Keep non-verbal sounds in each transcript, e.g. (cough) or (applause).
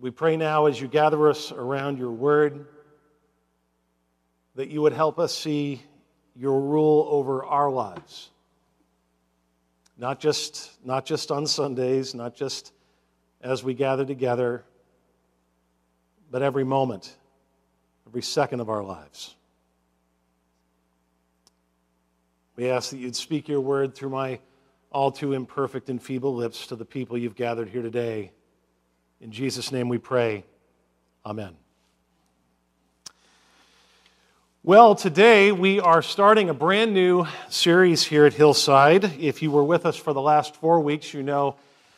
We pray now as you gather us around your word that you would help us see your rule over our lives. Not just, not just on Sundays, not just as we gather together, but every moment, every second of our lives. We ask that you'd speak your word through my all too imperfect and feeble lips to the people you've gathered here today. In Jesus' name we pray. Amen. Well, today we are starting a brand new series here at Hillside. If you were with us for the last four weeks, you know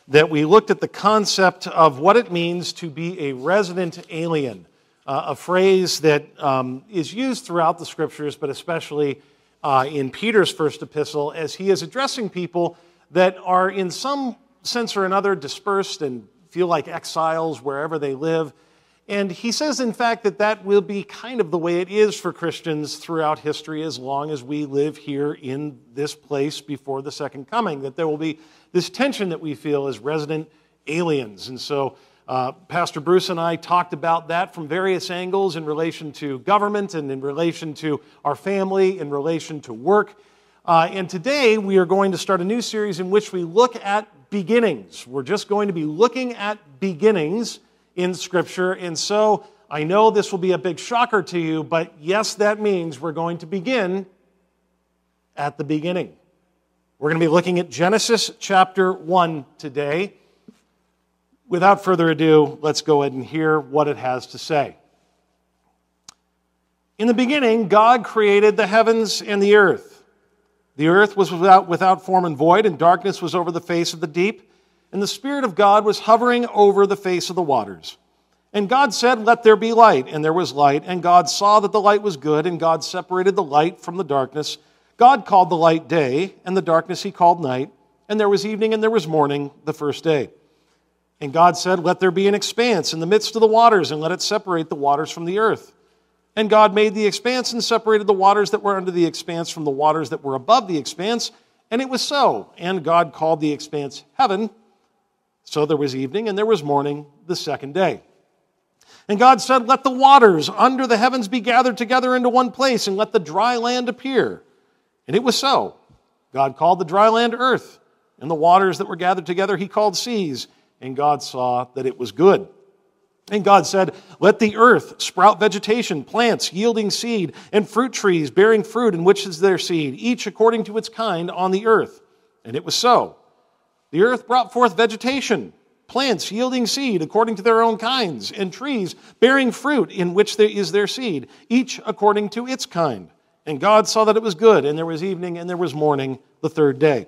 that we looked at the concept of what it means to be a resident alien, uh, a phrase that um, is used throughout the scriptures, but especially uh, in Peter's first epistle, as he is addressing people that are in some sense or another dispersed and feel like exiles wherever they live and he says, in fact, that that will be kind of the way it is for Christians throughout history as long as we live here in this place before the second coming, that there will be this tension that we feel as resident aliens. And so, uh, Pastor Bruce and I talked about that from various angles in relation to government and in relation to our family, in relation to work. Uh, and today we are going to start a new series in which we look at beginnings. We're just going to be looking at beginnings in Scripture. And so I know this will be a big shocker to you, but yes, that means we're going to begin at the beginning. We're going to be looking at Genesis chapter 1 today. Without further ado, let's go ahead and hear what it has to say. In the beginning, God created the heavens and the earth. The earth was without, without form and void, and darkness was over the face of the deep and the Spirit of God was hovering over the face of the waters. And God said, Let there be light. And there was light. And God saw that the light was good, and God separated the light from the darkness. God called the light day, and the darkness he called night. And there was evening and there was morning the first day. And God said, Let there be an expanse in the midst of the waters, and let it separate the waters from the earth. And God made the expanse and separated the waters that were under the expanse from the waters that were above the expanse. And it was so. And God called the expanse heaven. So there was evening and there was morning the second day. And God said, Let the waters under the heavens be gathered together into one place, and let the dry land appear. And it was so. God called the dry land earth, and the waters that were gathered together he called seas. And God saw that it was good. And God said, Let the earth sprout vegetation, plants yielding seed, and fruit trees bearing fruit in which is their seed, each according to its kind on the earth. And it was so. The earth brought forth vegetation, plants yielding seed according to their own kinds, and trees bearing fruit in which there is their seed, each according to its kind. And God saw that it was good, and there was evening and there was morning the third day.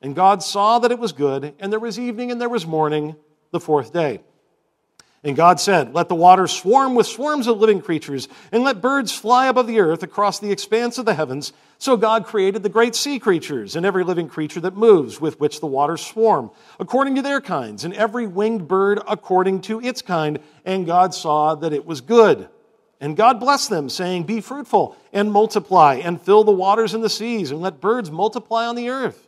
And God saw that it was good, and there was evening and there was morning the fourth day. And God said, Let the waters swarm with swarms of living creatures, and let birds fly above the earth across the expanse of the heavens. So God created the great sea creatures, and every living creature that moves, with which the waters swarm, according to their kinds, and every winged bird according to its kind. And God saw that it was good. And God blessed them, saying, Be fruitful, and multiply, and fill the waters and the seas, and let birds multiply on the earth.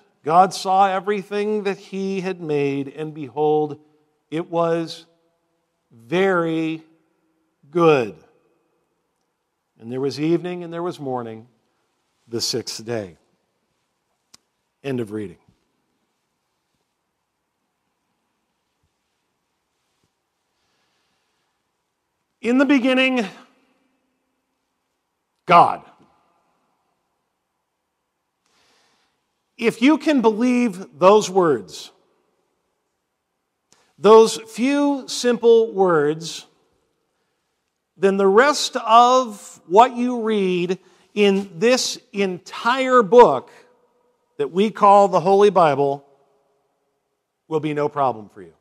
God saw everything that he had made, and behold, it was very good. And there was evening and there was morning, the sixth day. End of reading. In the beginning, God. If you can believe those words, those few simple words, then the rest of what you read in this entire book that we call the Holy Bible will be no problem for you.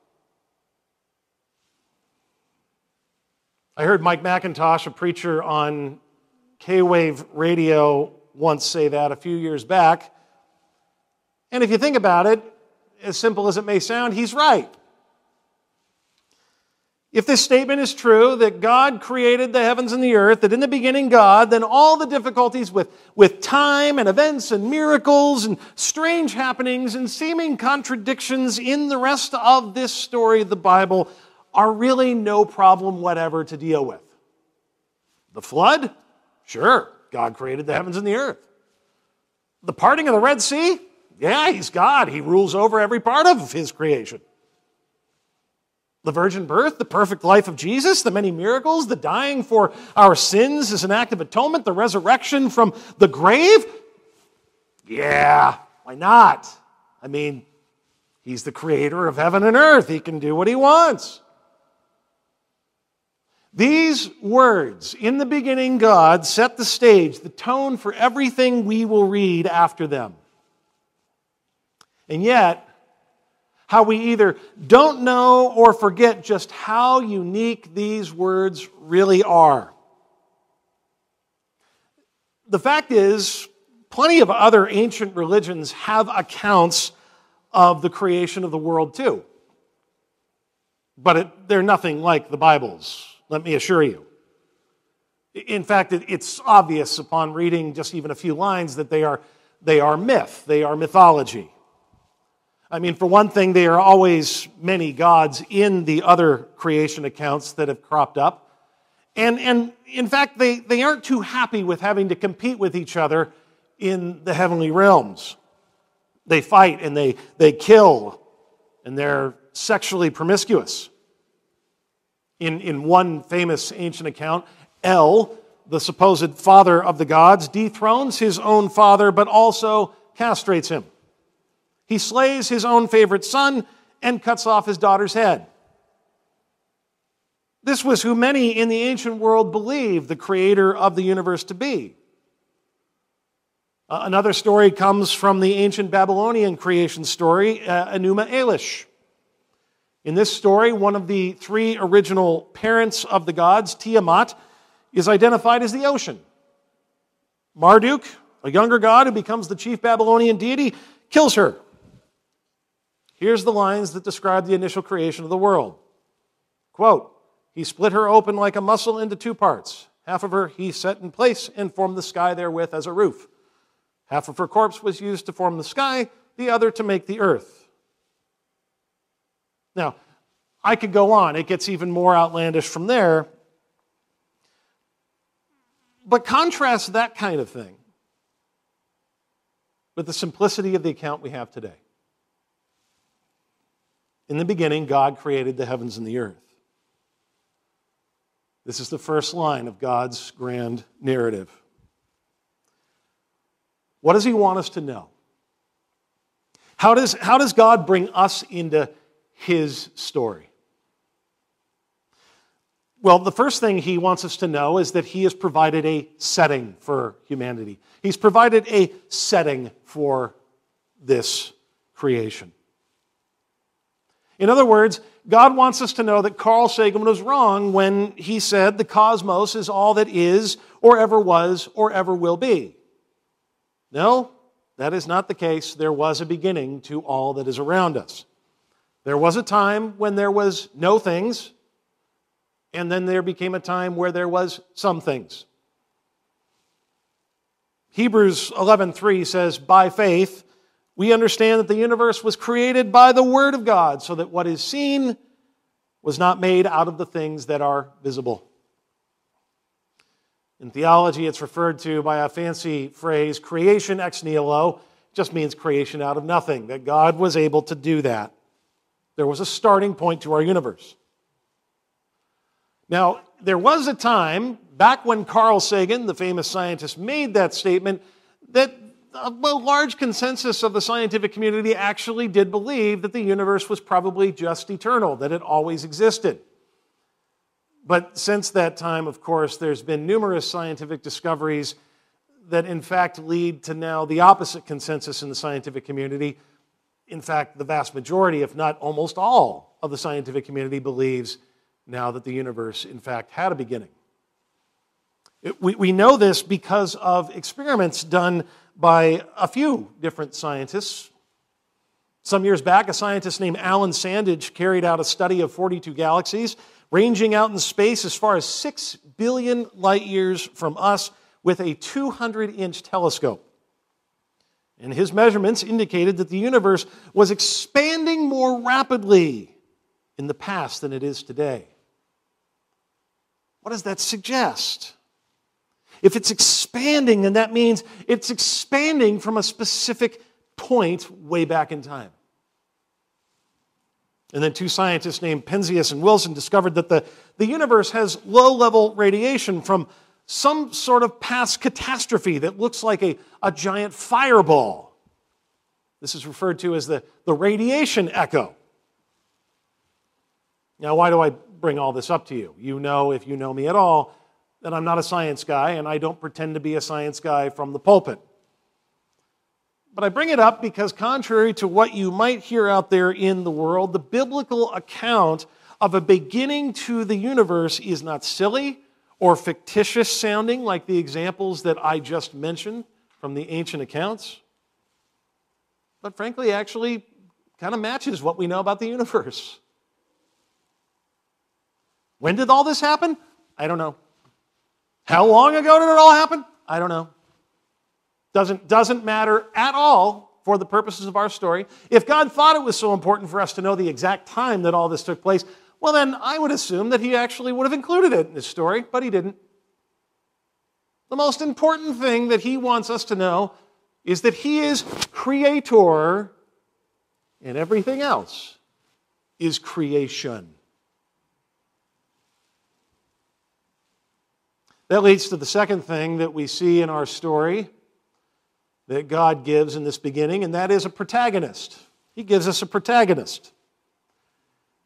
I heard Mike MacIntosh, a preacher on K Wave radio, once say that a few years back. And if you think about it, as simple as it may sound, he's right. If this statement is true, that God created the heavens and the earth, that in the beginning God, then all the difficulties with, with time and events and miracles and strange happenings and seeming contradictions in the rest of this story of the Bible are really no problem whatever to deal with. The flood? Sure, God created the heavens and the earth. The parting of the Red Sea? Yeah, He's God. He rules over every part of His creation. The virgin birth, the perfect life of Jesus, the many miracles, the dying for our sins as an act of atonement, the resurrection from the grave? Yeah, why not? I mean, He's the creator of heaven and earth. He can do what He wants. These words, in the beginning, God, set the stage, the tone for everything we will read after them. And yet, how we either don't know or forget just how unique these words really are. The fact is, plenty of other ancient religions have accounts of the creation of the world too. But it, they're nothing like the Bible's let me assure you. In fact, it's obvious upon reading just even a few lines that they are, they are myth, they are mythology. I mean, for one thing, there are always many gods in the other creation accounts that have cropped up. And, and in fact, they, they aren't too happy with having to compete with each other in the heavenly realms. They fight and they, they kill, and they're sexually promiscuous. In, in one famous ancient account, El, the supposed father of the gods, dethrones his own father, but also castrates him. He slays his own favorite son and cuts off his daughter's head. This was who many in the ancient world believed the creator of the universe to be. Uh, another story comes from the ancient Babylonian creation story, uh, Enuma Elish. In this story, one of the three original parents of the gods, Tiamat, is identified as the ocean. Marduk, a younger god who becomes the chief Babylonian deity, kills her. Here's the lines that describe the initial creation of the world. Quote, he split her open like a mussel into two parts. Half of her he set in place and formed the sky therewith as a roof. Half of her corpse was used to form the sky, the other to make the earth. Now, I could go on. It gets even more outlandish from there. But contrast that kind of thing with the simplicity of the account we have today. In the beginning, God created the heavens and the earth. This is the first line of God's grand narrative. What does He want us to know? How does, how does God bring us into his story. Well, the first thing he wants us to know is that he has provided a setting for humanity. He's provided a setting for this creation. In other words, God wants us to know that Carl Sagan was wrong when he said the cosmos is all that is, or ever was, or ever will be. No, that is not the case. There was a beginning to all that is around us. There was a time when there was no things, and then there became a time where there was some things. Hebrews 11:3 says, "By faith we understand that the universe was created by the word of God, so that what is seen was not made out of the things that are visible." In theology, it's referred to by a fancy phrase, creation ex nihilo, just means creation out of nothing, that God was able to do that. There was a starting point to our universe. Now, there was a time back when Carl Sagan, the famous scientist, made that statement that Uh, a large consensus of the scientific community actually did believe that the universe was probably just eternal, that it always existed. But since that time, of course, there's been numerous scientific discoveries that, in fact, lead to now the opposite consensus in the scientific community. In fact, the vast majority, if not almost all, of the scientific community believes now that the universe, in fact, had a beginning. It, we, we know this because of experiments done by a few different scientists. Some years back, a scientist named Alan Sandage carried out a study of 42 galaxies, ranging out in space as far as 6 billion light years from us with a 200 inch telescope. And his measurements indicated that the universe was expanding more rapidly in the past than it is today. What does that suggest? If it's expanding, then that means it's expanding from a specific point way back in time. And then two scientists named Penzias and Wilson discovered that the, the universe has low level radiation from some sort of past catastrophe that looks like a, a giant fireball. This is referred to as the, the radiation echo. Now, why do I bring all this up to you? You know, if you know me at all, that I'm not a science guy, and I don't pretend to be a science guy from the pulpit. But I bring it up because, contrary to what you might hear out there in the world, the biblical account of a beginning to the universe is not silly or fictitious sounding like the examples that I just mentioned from the ancient accounts, but frankly, actually kind of matches what we know about the universe. When did all this happen? I don't know. How long ago did it all happen? I don't know. Doesn't, doesn't matter at all for the purposes of our story. If God thought it was so important for us to know the exact time that all this took place, well, then I would assume that he actually would have included it in his story, but he didn't. The most important thing that he wants us to know is that he is creator and everything else is creation. That leads to the second thing that we see in our story that God gives in this beginning, and that is a protagonist. He gives us a protagonist.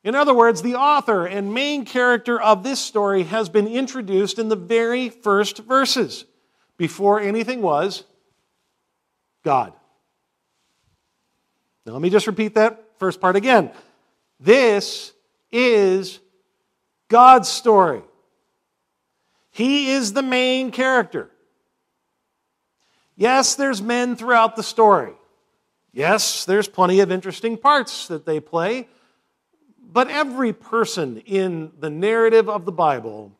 In other words, the author and main character of this story has been introduced in the very first verses, before anything was God. Now, let me just repeat that first part again. This is God's story. He is the main character. Yes, there's men throughout the story. Yes, there's plenty of interesting parts that they play. But every person in the narrative of the Bible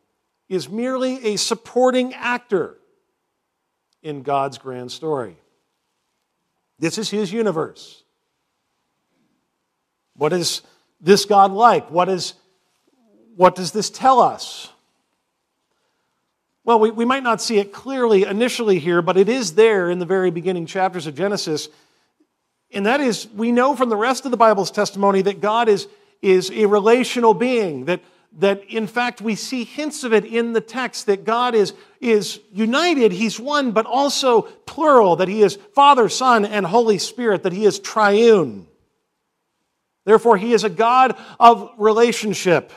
is merely a supporting actor in God's grand story. This is his universe. What is this God like? What, is, what does this tell us? Well, we, we might not see it clearly initially here, but it is there in the very beginning chapters of Genesis. And that is, we know from the rest of the Bible's testimony that God is, is a relational being, that, that in fact we see hints of it in the text that God is, is united, He's one, but also plural, that He is Father, Son, and Holy Spirit, that He is triune. Therefore, He is a God of relationship.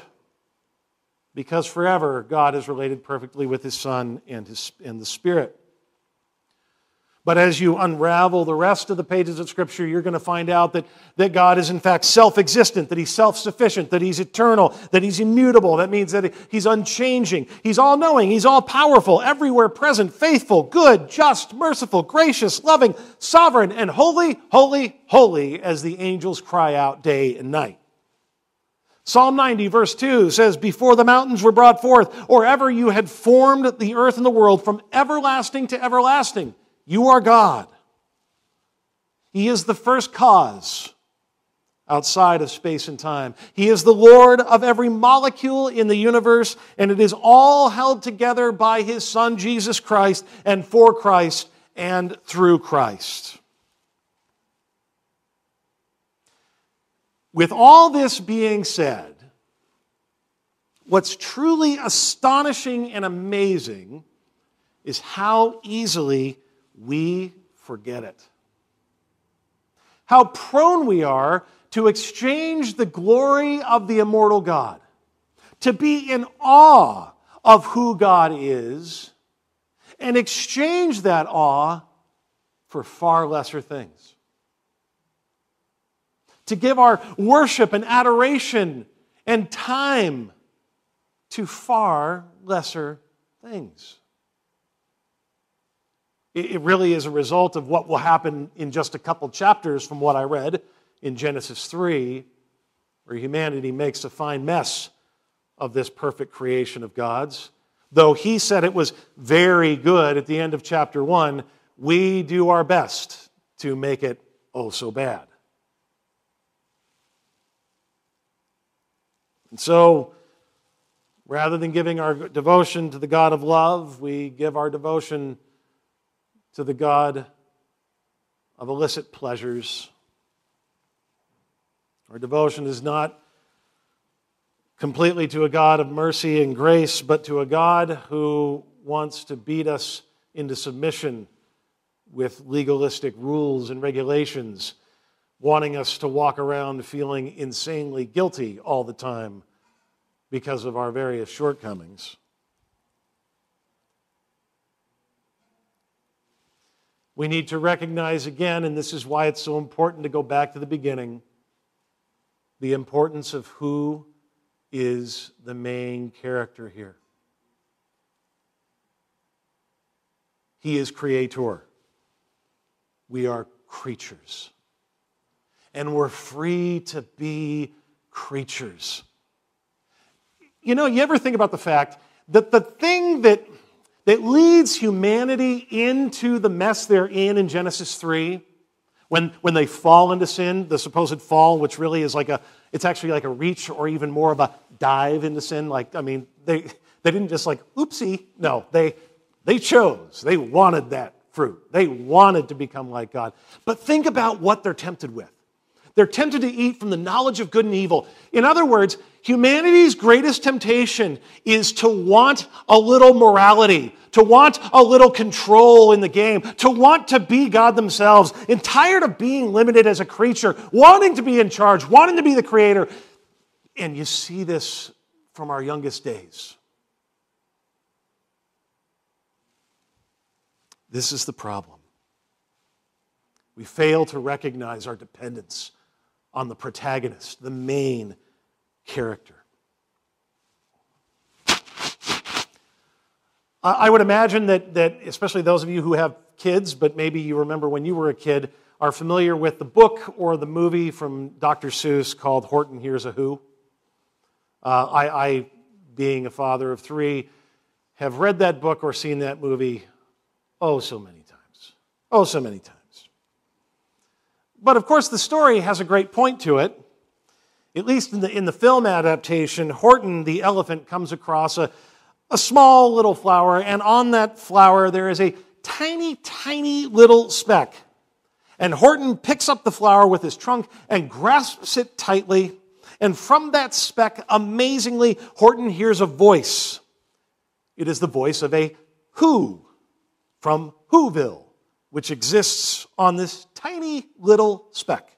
Because forever God is related perfectly with his Son and, his, and the Spirit. But as you unravel the rest of the pages of Scripture, you're going to find out that, that God is in fact self existent, that He's self sufficient, that He's eternal, that He's immutable. That means that He's unchanging. He's all knowing, He's all powerful, everywhere present, faithful, good, just, merciful, gracious, loving, sovereign, and holy, holy, holy, as the angels cry out day and night. Psalm 90, verse 2 says, Before the mountains were brought forth, or ever you had formed the earth and the world from everlasting to everlasting. You are God. He is the first cause outside of space and time. He is the Lord of every molecule in the universe, and it is all held together by His Son, Jesus Christ, and for Christ and through Christ. With all this being said, what's truly astonishing and amazing is how easily we forget it. How prone we are to exchange the glory of the immortal God, to be in awe of who God is, and exchange that awe for far lesser things. To give our worship and adoration and time to far lesser things. It really is a result of what will happen in just a couple chapters from what I read in Genesis 3, where humanity makes a fine mess of this perfect creation of God's. Though he said it was very good at the end of chapter 1, we do our best to make it oh so bad. And so, rather than giving our devotion to the God of love, we give our devotion to the God of illicit pleasures. Our devotion is not completely to a God of mercy and grace, but to a God who wants to beat us into submission with legalistic rules and regulations, wanting us to walk around feeling insanely guilty all the time because of our various shortcomings. we need to recognize again, and this is why it's so important to go back to the beginning, the importance of who is the main character here. He is creator. We are creatures. And we're free to be creatures. You know, you ever think about the fact that the thing that that leads humanity into the mess they're in in Genesis 3 when, when they fall into sin, the supposed fall, which really is like a, it's actually like a reach or even more of a dive into sin. Like, I mean, they, they didn't just like, oopsie. No, they, they chose. They wanted that fruit. They wanted to become like God. But think about what they're tempted with. They're tempted to eat from the knowledge of good and evil. In other words, humanity's greatest temptation is to want a little morality, to want a little control in the game, to want to be God themselves, and tired of being limited as a creature, wanting to be in charge, wanting to be the creator. And you see this from our youngest days. This is the problem. We fail to recognize our dependence on the protagonist, the main character. I would imagine that, that, especially those of you who have kids, but maybe you remember when you were a kid, are familiar with the book or the movie from Dr. Seuss called Horton Hears a Who. Uh, I, I, being a father of three, have read that book or seen that movie oh so many times. Oh, so many times. But of course, the story has a great point to it. At least in the, in the film adaptation, Horton the elephant comes across a, a small little flower, and on that flower there is a tiny, tiny little speck. And Horton picks up the flower with his trunk and grasps it tightly. And from that speck, amazingly, Horton hears a voice. It is the voice of a Who from Whoville which exists on this tiny little speck.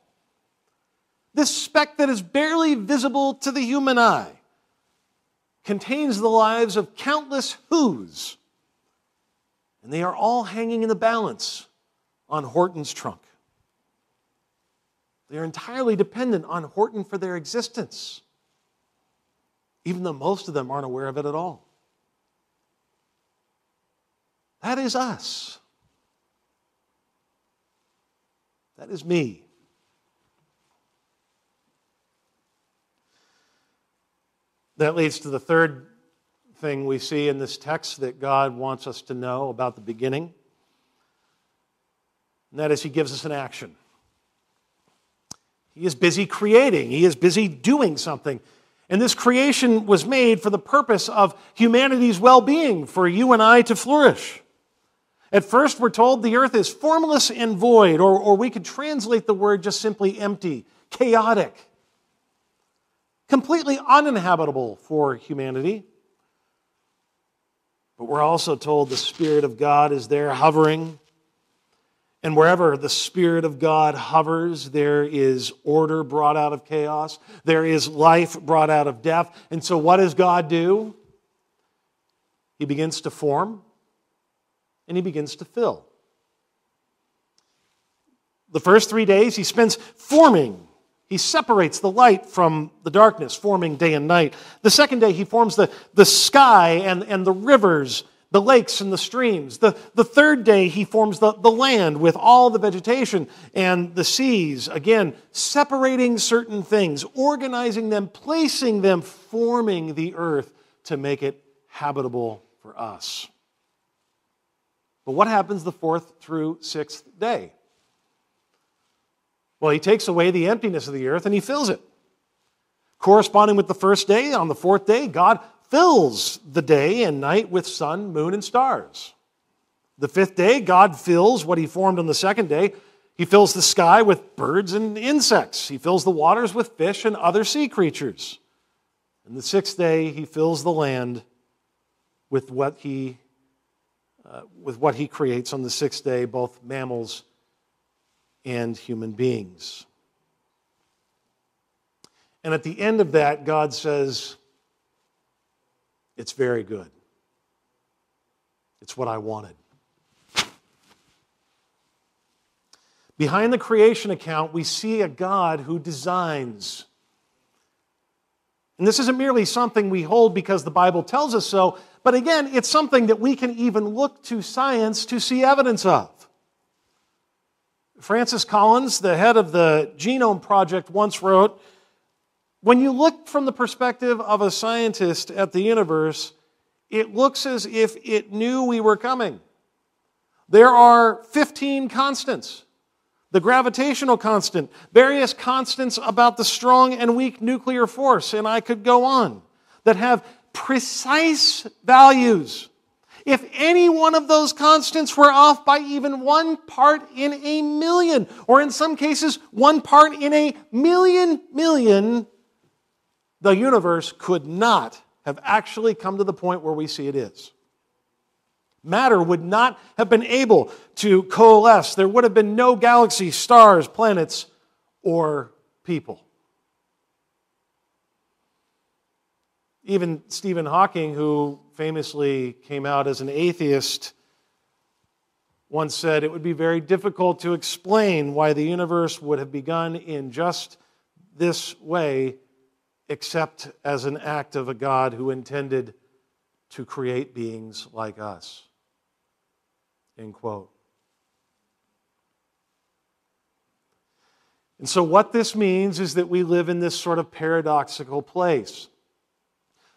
This speck that is barely visible to the human eye contains the lives of countless who's, and they are all hanging in the balance on Horton's trunk. They are entirely dependent on Horton for their existence, even though most of them aren't aware of it at all. That is us. That is me. That leads to the third thing we see in this text that God wants us to know about the beginning. And that is, He gives us an action. He is busy creating, He is busy doing something. And this creation was made for the purpose of humanity's well being, for you and I to flourish. At first, we're told the earth is formless and void, or, or we could translate the word just simply empty, chaotic, completely uninhabitable for humanity. But we're also told the Spirit of God is there hovering. And wherever the Spirit of God hovers, there is order brought out of chaos. There is life brought out of death. And so, what does God do? He begins to form and he begins to fill. The first three days, he spends forming. He separates the light from the darkness, forming day and night. The second day, he forms the, the sky and, and the rivers, the lakes and the streams. The, the third day, he forms the, the land with all the vegetation and the seas. Again, separating certain things, organizing them, placing them, forming the earth to make it habitable for us. But what happens the fourth through sixth day? Well, he takes away the emptiness of the earth and he fills it. Corresponding with the first day, on the fourth day, God fills the day and night with sun, moon, and stars. The fifth day, God fills what he formed on the second day. He fills the sky with birds and insects. He fills the waters with fish and other sea creatures. And the sixth day, he fills the land with what he uh, with what he creates on the sixth day, both mammals and human beings. And at the end of that, God says, It's very good. It's what I wanted. Behind the creation account, we see a God who designs. And this isn't merely something we hold because the Bible tells us so, but again, it's something that we can even look to science to see evidence of. Francis Collins, the head of the Genome Project, once wrote When you look from the perspective of a scientist at the universe, it looks as if it knew we were coming. There are 15 constants the gravitational constant, various constants about the strong and weak nuclear force, and I could go on, that have precise values. If any one of those constants were off by even one part in a million, or in some cases, one part in a million million, the universe could not have actually come to the point where we see it is. Matter would not have been able to coalesce. There would have been no galaxies, stars, planets, or people. Even Stephen Hawking, who famously came out as an atheist, once said it would be very difficult to explain why the universe would have begun in just this way, except as an act of a God who intended to create beings like us. End quote. And so, what this means is that we live in this sort of paradoxical place.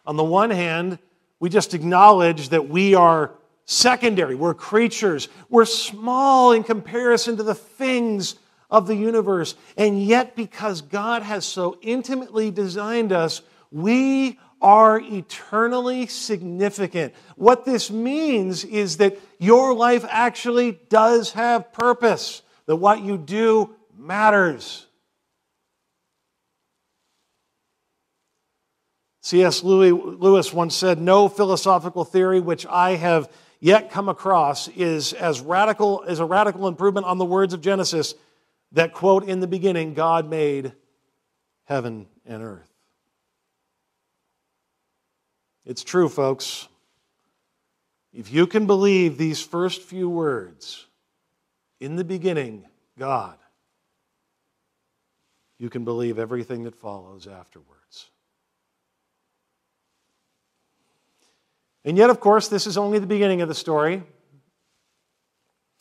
On the one hand, we just acknowledge that we are secondary, we're creatures, we're small in comparison to the things of the universe. And yet, because God has so intimately designed us, we are eternally significant. What this means is that your life actually does have purpose, that what you do matters. C.S. Lewis once said, No philosophical theory which I have yet come across is as radical as a radical improvement on the words of Genesis that quote in the beginning God made heaven and earth. It's true, folks. If you can believe these first few words, in the beginning, God, you can believe everything that follows afterwards. And yet, of course, this is only the beginning of the story.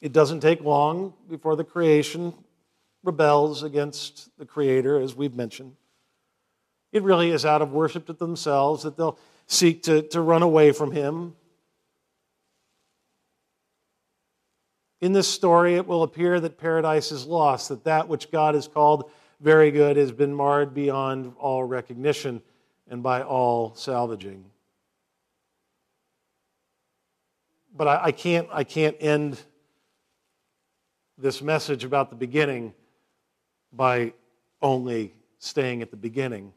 It doesn't take long before the creation rebels against the Creator, as we've mentioned. It really is out of worship to themselves that they'll seek to, to run away from Him. In this story, it will appear that paradise is lost, that that which God has called very good has been marred beyond all recognition and by all salvaging. But I, I can't, I can't end this message about the beginning by only staying at the beginning.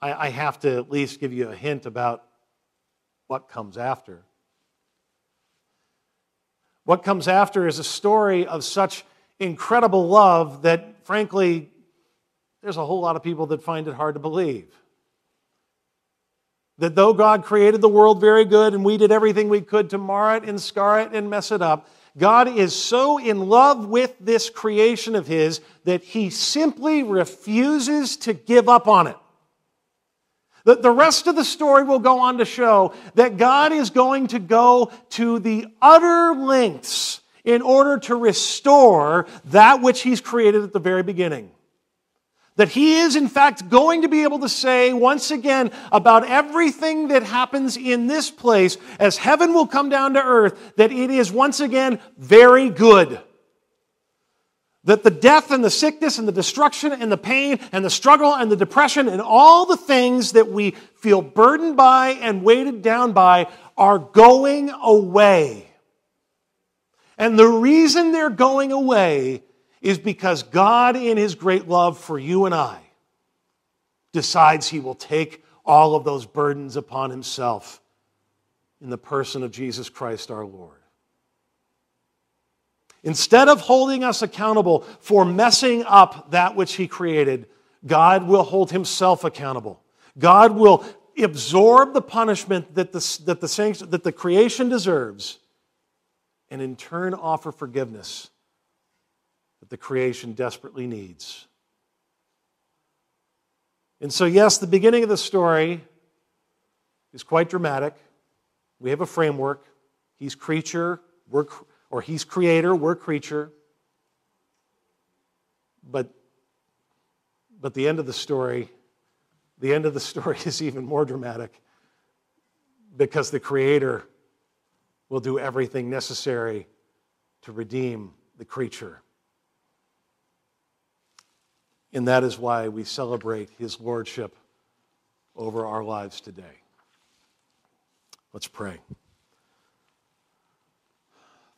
I, I have to at least give you a hint about what comes after. What comes after is a story of such incredible love that, frankly, there's a whole lot of people that find it hard to believe. That though God created the world very good and we did everything we could to mar it and scar it and mess it up, God is so in love with this creation of His that He simply refuses to give up on it. The rest of the story will go on to show that God is going to go to the utter lengths in order to restore that which He's created at the very beginning. That he is, in fact, going to be able to say once again about everything that happens in this place as heaven will come down to earth, that it is once again very good. That the death and the sickness and the destruction and the pain and the struggle and the depression and all the things that we feel burdened by and weighted down by are going away. And the reason they're going away is because God, in His great love for you and I, decides He will take all of those burdens upon Himself in the person of Jesus Christ our Lord. Instead of holding us accountable for messing up that which He created, God will hold Himself accountable. God will absorb the punishment that the, that the, that the creation deserves and in turn offer forgiveness that the creation desperately needs. And so, yes, the beginning of the story is quite dramatic. We have a framework. He's creature, we're, or he's creator, we're creature. But, but the end of the story, the end of the (laughs) story is even more dramatic because the creator will do everything necessary to redeem the creature. And that is why we celebrate his lordship over our lives today. Let's pray.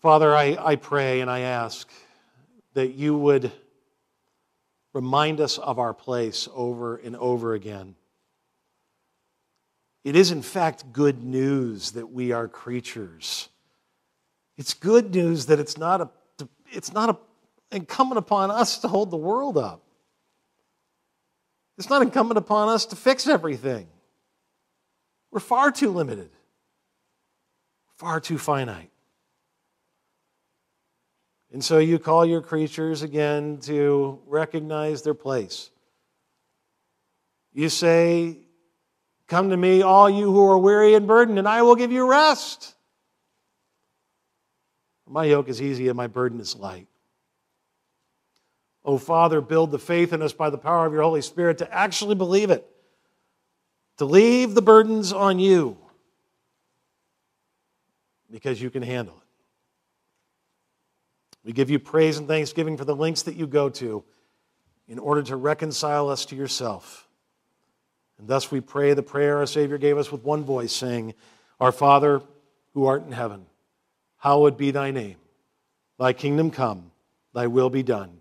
Father, I, I pray and I ask that you would remind us of our place over and over again. It is, in fact, good news that we are creatures. It's good news that it's not, a, it's not a, incumbent upon us to hold the world up. It's not incumbent upon us to fix everything. We're far too limited, far too finite. And so you call your creatures again to recognize their place. You say, Come to me, all you who are weary and burdened, and I will give you rest. My yoke is easy and my burden is light. Oh, Father, build the faith in us by the power of your Holy Spirit to actually believe it, to leave the burdens on you because you can handle it. We give you praise and thanksgiving for the links that you go to in order to reconcile us to yourself. And thus we pray the prayer our Savior gave us with one voice, saying, Our Father, who art in heaven, hallowed be thy name. Thy kingdom come, thy will be done